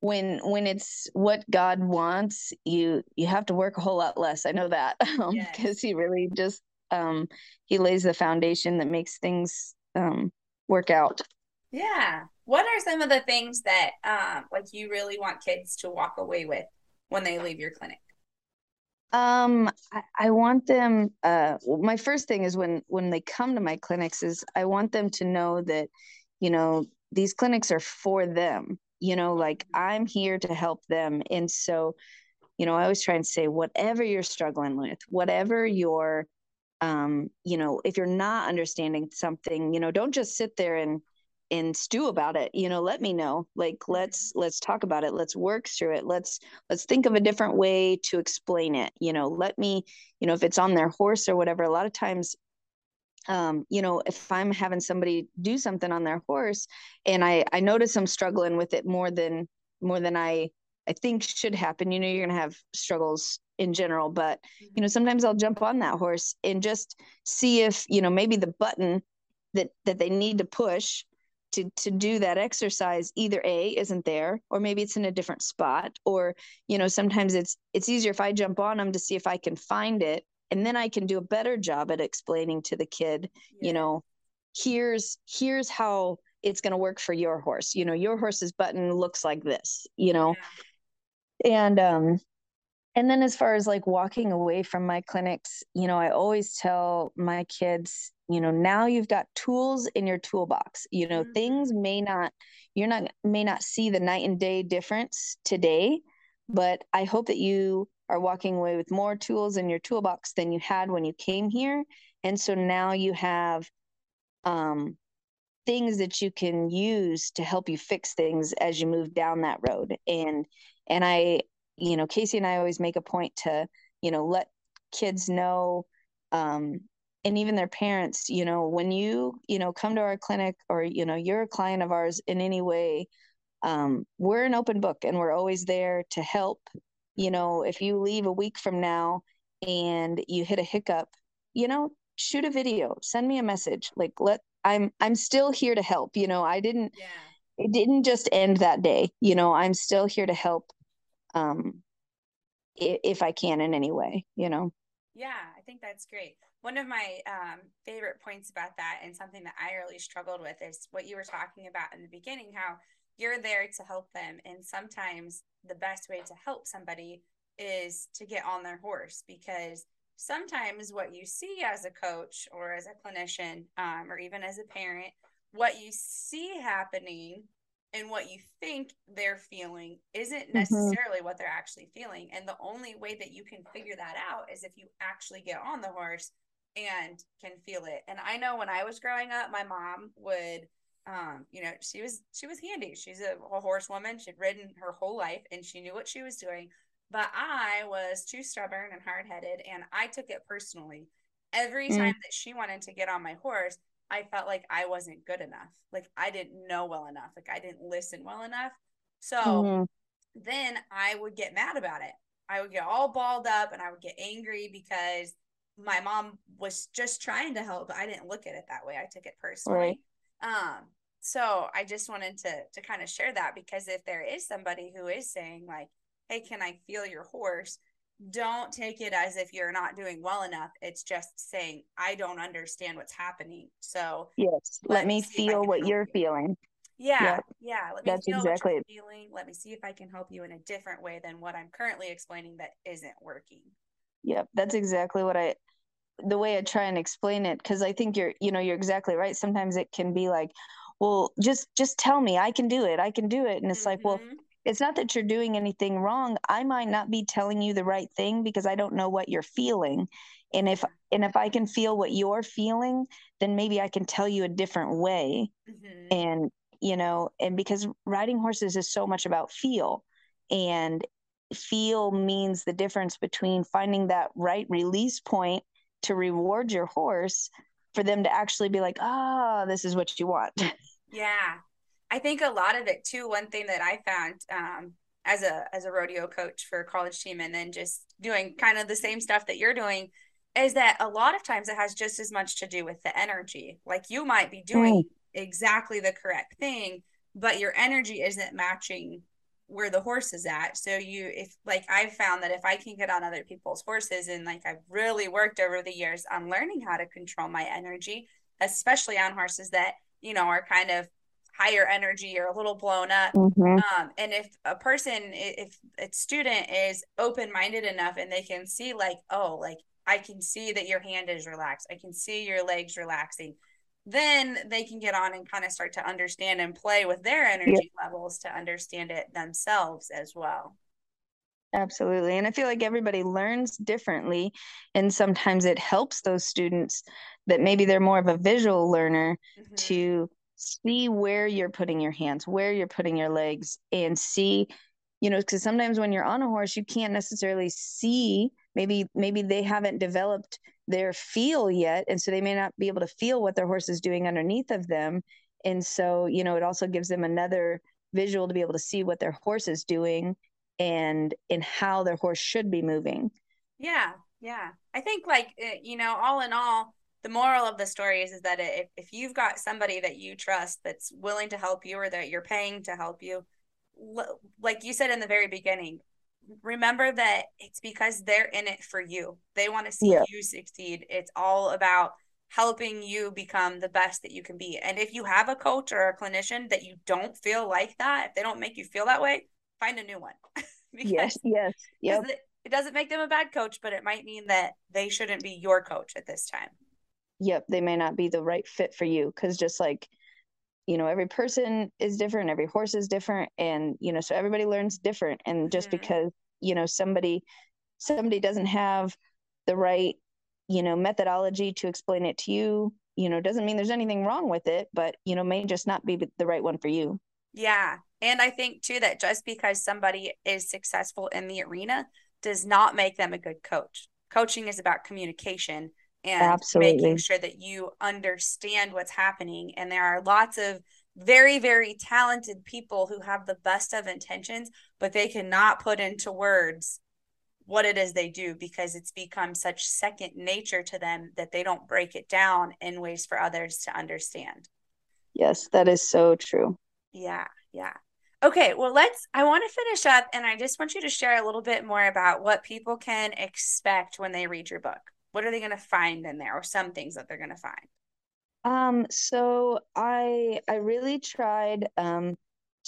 When when it's what God wants, you you have to work a whole lot less. I know that because *laughs* um, yes. He really just um, He lays the foundation that makes things um, work out.
Yeah. What are some of the things that um like you really want kids to walk away with when they leave your clinic?
Um, I, I want them. Uh, my first thing is when when they come to my clinics is I want them to know that, you know, these clinics are for them. You know, like I'm here to help them, and so, you know, I always try and say whatever you're struggling with, whatever your um, you know, if you're not understanding something, you know, don't just sit there and and stew about it you know let me know like mm-hmm. let's let's talk about it let's work through it let's let's think of a different way to explain it you know let me you know if it's on their horse or whatever a lot of times um, you know, if I'm having somebody do something on their horse and I, I notice I'm struggling with it more than, more than I, I think should happen, you know, you're going to have struggles in general, but, you know, mm-hmm. sometimes I'll jump on that horse and just see if, you know, maybe the button that, that they need to push to to do that exercise either a isn't there or maybe it's in a different spot or you know sometimes it's it's easier if i jump on them to see if i can find it and then i can do a better job at explaining to the kid yeah. you know here's here's how it's going to work for your horse you know your horse's button looks like this you know yeah. and um and then as far as like walking away from my clinics you know i always tell my kids you know now you've got tools in your toolbox. You know mm-hmm. things may not you're not may not see the night and day difference today but i hope that you are walking away with more tools in your toolbox than you had when you came here. And so now you have um, things that you can use to help you fix things as you move down that road. And and i you know casey and i always make a point to you know let kids know um, and even their parents you know when you you know come to our clinic or you know you're a client of ours in any way um, we're an open book and we're always there to help you know if you leave a week from now and you hit a hiccup you know shoot a video send me a message like let i'm i'm still here to help you know i didn't
Yeah.
it didn't just end that day you know i'm still here to help um if, if i can in any way you know
Yeah, I think that's great. One of my um, favorite points about that, and something that I really struggled with, is what you were talking about in the beginning how you're there to help them. And sometimes the best way to help somebody is to get on their horse because sometimes what you see as a coach or as a clinician um, or even as a parent, what you see happening and what you think they're feeling isn't
Mhm.
necessarily what they're actually feeling. And the only way that you can figure that out is if you actually get on the horse and can feel it. And I know when I was growing up, my mom would, um, you know, she was she was handy. She's a, a horsewoman. She'd ridden her whole life and she knew what she was doing. But I was too stubborn and hard headed, and I took it personally. Every
Mm.
time that she wanted to get on my horse, I felt like I wasn't good enough. Like I didn't know well enough. Like I didn't listen well enough. So
Mhm.
then I would get mad about it. I would get all balled up and I would get angry because my mom was just trying to help, but I didn't look at it that way. I took it personally. Um, so I just wanted to to kind of share that because if there is somebody who is saying like, "Hey, can I feel your horse?" Don't take it as if you're not doing well enough. It's just saying, "I don't understand what's happening." So
yes
Let me
me
see if I
feel what you're
you.
feeling
yeah,
Yep.
yeah. Let me
That's
feel
exactly
what
it.
you're feeling. Let me see if I can help you in a different way than what I'm currently explaining that isn't working.
Yep, that's exactly what I the way I try and explain it because I think you're you know you're exactly right. Sometimes it can be like, well, just just tell me I can do it. I can do it. And it's like, well,
Mhm.
It's not that you're doing anything wrong. I might not be telling you the right thing because I don't know what you're feeling. And if and if I can feel what you're feeling, then maybe I can tell you a different way.
Mhm.
And you know, and because riding horses is so much about feel and feel means the difference between finding that right release point to reward your horse for them to actually be like, ah, this is what you want. *laughs*
Yeah. I think a lot of it too, one thing that I found um as a as a rodeo coach for a college team and then just doing kind of the same stuff that you're doing is that a lot of times it has just as much to do with the energy. Like you might be doing exactly the correct thing, but your energy isn't matching where the horse is at. So you if like I've found that if I can get on other people's horses and like I've really worked over the years on learning how to control my energy, especially on horses that you know, are kind of higher energy or a little blown up.
Mhm.
Um, and if a person, if a student is open minded enough and they can see, like, oh, like I can see that your hand is relaxed, I can see your legs relaxing, then they can get on and kind of start to understand and play with their energy levels to understand it themselves as well.
Absolutely. And I feel like everybody learns differently. And sometimes it helps those students that maybe they're more of a visual learner
Mhm.
to see where you're putting your hands, where you're putting your legs, and see, you know, because sometimes when you're on a horse, you can't necessarily see. Maybe maybe they haven't developed their feel yet, and so they may not be able to feel what their horse is doing underneath of them. And so, you know, it also gives them another visual to be able to see what their horse is doing and and how their horse should be moving.
Yeah, yeah. I think like eh, you know, all in all, the moral of the story is is that if if you've got somebody that you trust that's willing to help you or that you're paying to help you, like you said in the very beginning, remember that it's because they're in it for you. They want to see
Yeah.
you succeed. It's all about helping you become the best that you can be. And if you have a coach or a clinician that you don't feel like that, if they don't make you feel that way, find a new one. *laughs* because
Yes, yes, yep.
it, it doesn't make them a bad coach, but it might mean that they shouldn't be your coach at this time.
Yep they may not be the right fit for you because just like you know every person is different every horse is different and you know so everybody learns different and just
Mhm.
because you know somebody somebody doesn't have the right you know methodology to explain it to you you know doesn't mean there's anything wrong with it but you know may just not be the right one for you
Yeah. And I think too that just because somebody is successful in the arena does not make them a good coach. Coaching is about communication, and
Absolutely.
making sure that you understand what's happening. And there are lots of very, very talented people who have the best of intentions, but they cannot put into words what it is they do because it's become such second nature to them that they don't break it down in ways for others to understand.
Yes, that is so true.
Yeah, yeah. Okay, well, let's. I want to finish up, and I just want you to share a little bit more about what people can expect when they read your book. What are they going to find in there, or some things that they're going to find?
Um, so I I really tried um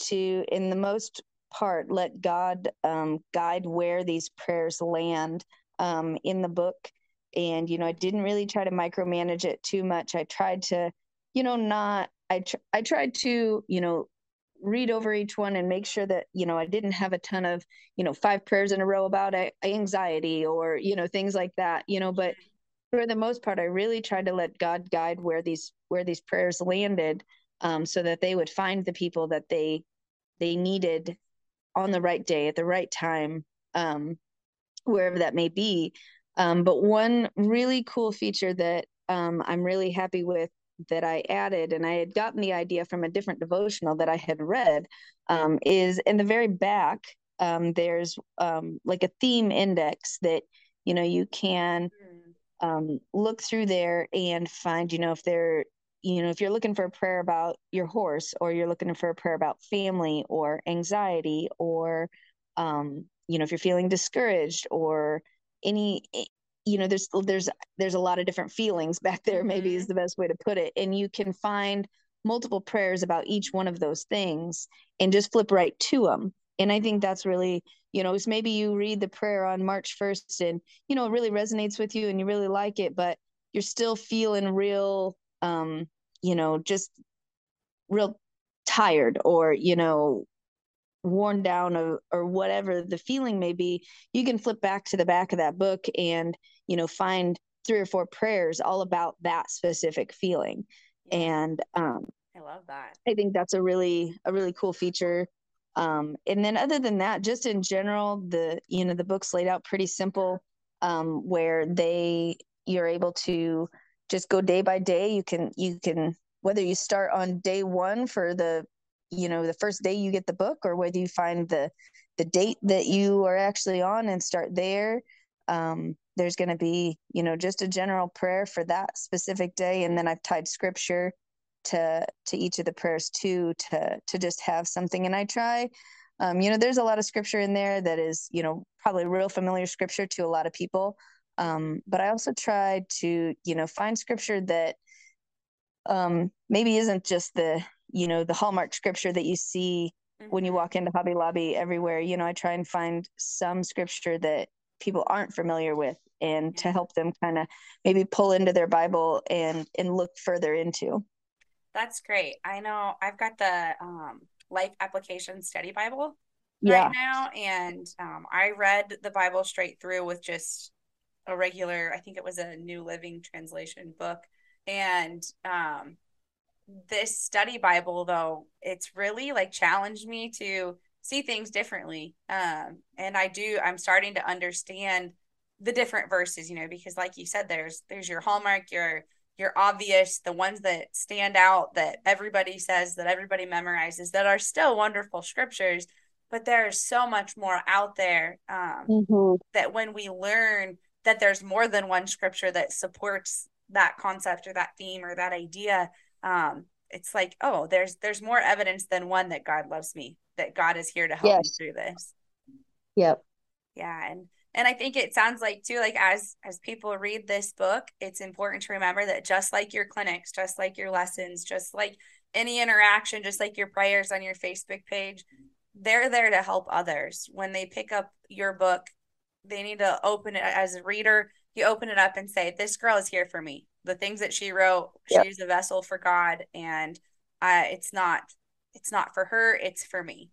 to, in the most part, let God um guide where these prayers land um in the book, and you know I didn't really try to micromanage it too much. I tried to, you know, not I tr- I tried to you know read over each one and make sure that you know i didn't have a ton of you know five prayers in a row about anxiety or you know things like that you know but for the most part i really tried to let god guide where these where these prayers landed um, so that they would find the people that they they needed on the right day at the right time um, wherever that may be. Um, but one really cool feature that um, i'm really happy with that I added, and I had gotten the idea from a different devotional that I had read, um, is in the very back, um, there's um, like a theme index that, you know, you can hmm. um, look through there and find, you know, if they're, you know, if you're looking for a prayer about your horse or you're looking for a prayer about family or anxiety or, um, you know, if you're feeling discouraged or any you know there's there's there's a lot of different feelings back there maybe is mm-hmm. the best way to put it and you can find multiple prayers about each one of those things and just flip right to them and i think that's really you know it's maybe you read the prayer on march 1st and you know it really resonates with you and you really like it but you're still feeling real um you know just real tired or you know worn down or, or whatever the feeling may be you can flip back to the back of that book and you know find three or four prayers all about that specific feeling. And um
i love that.
I think that's a really a really cool feature. Um and then other than that just in general the you know the book's laid out pretty simple um where they you're able to just go day by day. You can you can whether you start on day one for the you know the first day you get the book or whether you find the the date that you are actually on and start there um, there's going to be you know just a general prayer for that specific day. And then i've tied scripture to to each of the prayers too to to just have something. And i try um, you know there's a lot of scripture in there that is you know probably real familiar scripture to a lot of people. Um, but i also try to you know find scripture that um, maybe isn't just the you know the hallmark scripture that you see mm-hmm. when you mm-hmm. walk into hobby lobby everywhere you know i try and find some scripture that people aren't familiar with and to help them kind of maybe pull into their bible and and look further into
that's great i know i've got the um, life application study bible
yeah.
right now and um, i read the bible straight through with just a regular i think it was a new living translation book and um, this study Bible, though, it's really like challenged me to see things differently. Um, and I do, I'm starting to understand the different verses, you know, because like you said, there's there's your hallmark, your your obvious, the ones that stand out that everybody says that everybody memorizes that are still wonderful scriptures, but there's so much more out there um, mm-hmm. that when we learn that there's more than one scripture that supports that concept or that theme or that idea um, it's like oh there's there's more evidence than one that god loves me that god is here to help yes. me through this.
Yep.
Yeah and and i think it sounds like too like as as people read this book it's important to remember that just like your clinics just like your lessons just like any interaction just like your prayers on your facebook page they're there to help others. When they pick up your book they need to open it as a reader you open it up and say this girl is here for me the things that she wrote yep. she's a vessel for god and uh, it's not it's not for her it's for me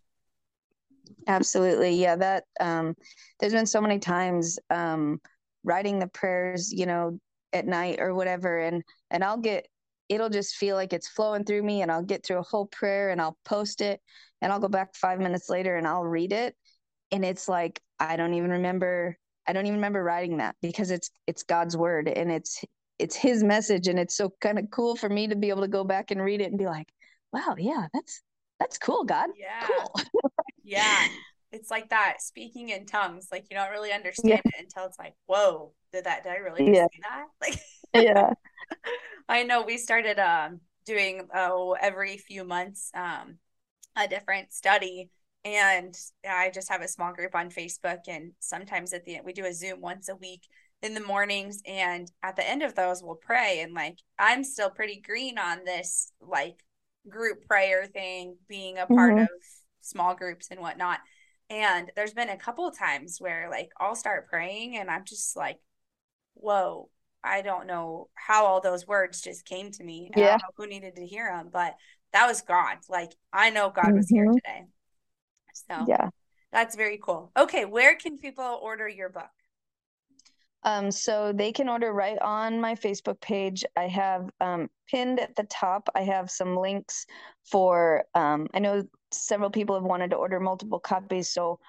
absolutely yeah that um there's been so many times um writing the prayers you know at night or whatever and and i'll get it'll just feel like it's flowing through me and i'll get through a whole prayer and i'll post it and i'll go back five minutes later and i'll read it and it's like i don't even remember i don't even remember writing that because it's it's god's word and it's it's his message and it's so kind of cool for me to be able to go back and read it and be like wow yeah that's that's cool god
Yeah.
cool *laughs*
Yeah. It's like that speaking in tongues. Like you don't really understand it until it's like, whoa, did that did I really
Yeah.
see that? *laughs* Like
yeah *laughs*
I know we started um doing oh every few months um a different study and I just have a small group on Facebook and sometimes at the end we do a Zoom once a week in the mornings and at the end of those we'll pray and like I'm still pretty green on this like group prayer thing being a part
Mhm.
of small groups and whatnot and there's been a couple of times where like I'll start praying and I'm just like whoa I don't know how all those words just came to me.
Yeah.
don't know who needed to hear them, but that was God. Like I know God was here
Mhm.
today. So
yeah
that's very cool. Okay, where can people order your book?
Um, so they can order right on my Facebook page. I have um, pinned at the top, I have some links for, um, I know several people have wanted to order multiple copies. So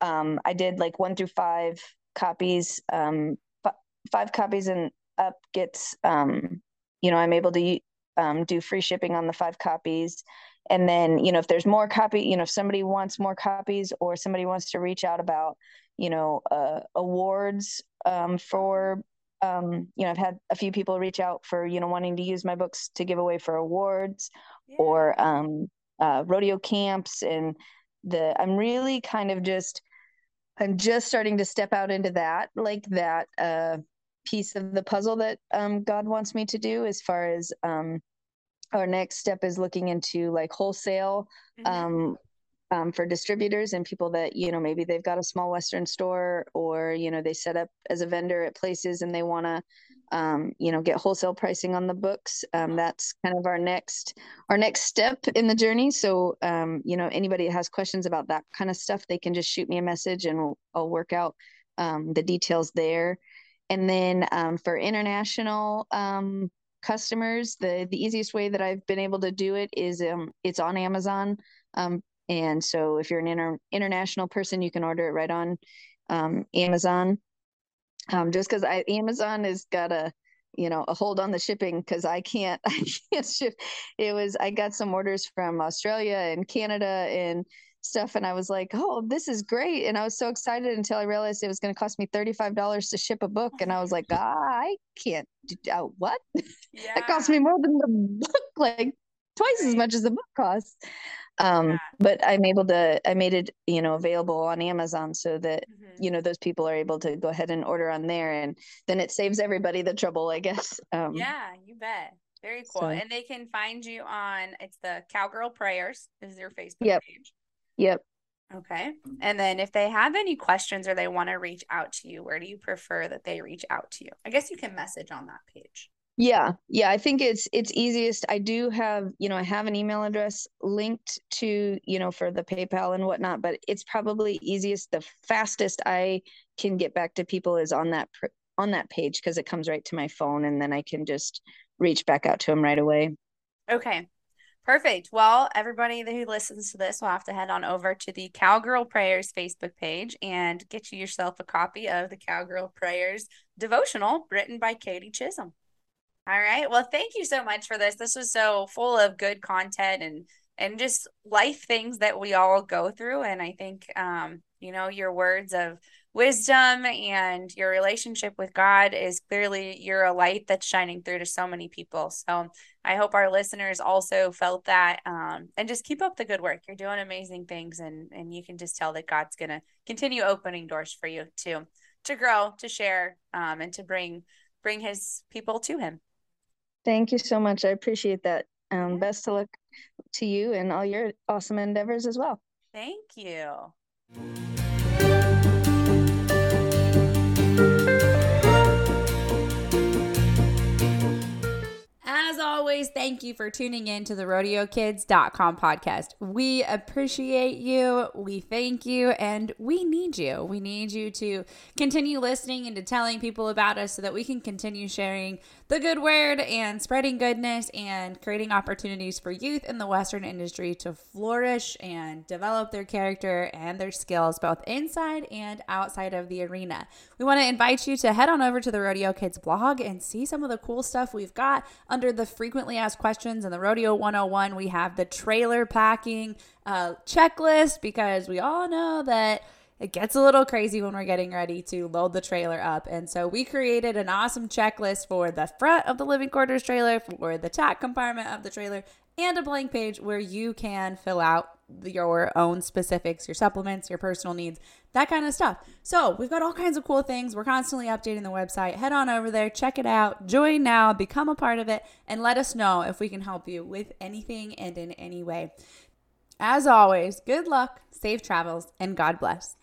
um, I did like one through five copies. Um, f- five copies and up gets, um, you know, I'm able to um, do free shipping on the five copies. And then, you know, if there's more copy, you know, if somebody wants more copies or somebody wants to reach out about, you know, uh, awards um, for um, you know i've had a few people reach out for you know wanting to use my books to give away for awards
Yeah.
or um, uh, rodeo camps and the i'm really kind of just i'm just starting to step out into that like that uh, piece of the puzzle that um, god wants me to do as far as um, our next step is looking into like wholesale
Mhm.
um, um, for distributors and people that you know maybe they've got a small western store or you know they set up as a vendor at places and they want to um, you know get wholesale pricing on the books um, that's kind of our next our next step in the journey. So um, you know anybody that has questions about that kind of stuff they can just shoot me a message and we'll, i'll work out um, the details there. And then um, for international customers the the easiest way that i've been able to do it is it's on amazon. Um, and so if you're an inter- international person, you can order it right on um, Amazon. Um, just because I Amazon has got a you know a hold on the shipping because I can't *laughs* I can't ship. It was I got some orders from Australia and Canada and stuff, and I was like, oh, this is great, and I was so excited until I realized it was going to cost me thirty five dollars to ship a book, and I was like, ah, I can't. Do, uh, what?
yeah. *laughs*
that cost me more than the book, like twice as much as the book costs. Um,
Yeah.
but I'm able to, I made it, you know, available on Amazon so that,
Mhm.
you know, those people are able to go ahead and order on there and then it saves everybody the trouble, I guess. Um,
Yeah, you bet. Very cool.
so-
And they can find you on it's the Cowgirl Prayers is your Facebook
Yep.
page.
Yep.
Okay. And then if they have any questions or they want to reach out to you, where do you prefer that they reach out to you? I guess you can message on that page.
Yeah. Yeah. I think it's, it's easiest. I do have, you know, I have an email address linked to, you know, for the PayPal and whatnot, but it's probably easiest. The fastest I can get back to people is on that, on that page because it comes right to my phone and then I can just reach back out to them right away.
Okay. Perfect. Well, everybody who listens to this will have to head on over to the Cowgirl Prayers Facebook page and get you yourself a copy of the Cowgirl Prayers devotional written by Katie Chisholm. All right. Well, thank you so much for this. This was so full of good content and and just life things that we all go through. And I think um, you know, your words of wisdom and your relationship with God is clearly you're a light that's shining through to so many people. So I hope our listeners also felt that um, and just keep up the good work. You're doing amazing things and and you can just tell that God's gonna continue opening doors for you to to grow, to share, um, and to bring bring his people to him.
Thank you so much. I appreciate that. Um, best of luck to you and all your awesome endeavors as well.
Thank you. Always, thank you for tuning in to the rodeokids.com podcast. We appreciate you. We thank you and we need you. We need you to continue listening and to telling people about us so that we can continue sharing the good word and spreading goodness and creating opportunities for youth in the Western industry to flourish and develop their character and their skills both inside and outside of the arena. We want to invite you to head on over to the Rodeo Kids blog and see some of the cool stuff we've got under the frequently asked questions in the Rodeo 101. We have the trailer packing uh, checklist because we all know that it gets a little crazy when we're getting ready to load the trailer up. And so we created an awesome checklist for the front of the living quarters trailer, for the tack compartment of the trailer, and a blank page where you can fill out your own specifics, your supplements, your personal needs, that kind of stuff. So we've got all kinds of cool things. We're constantly updating the website. Head on over there, check it out, join now, become a part of it, and let us know if we can help you with anything and in any way. As always, good luck, safe travels, and God bless.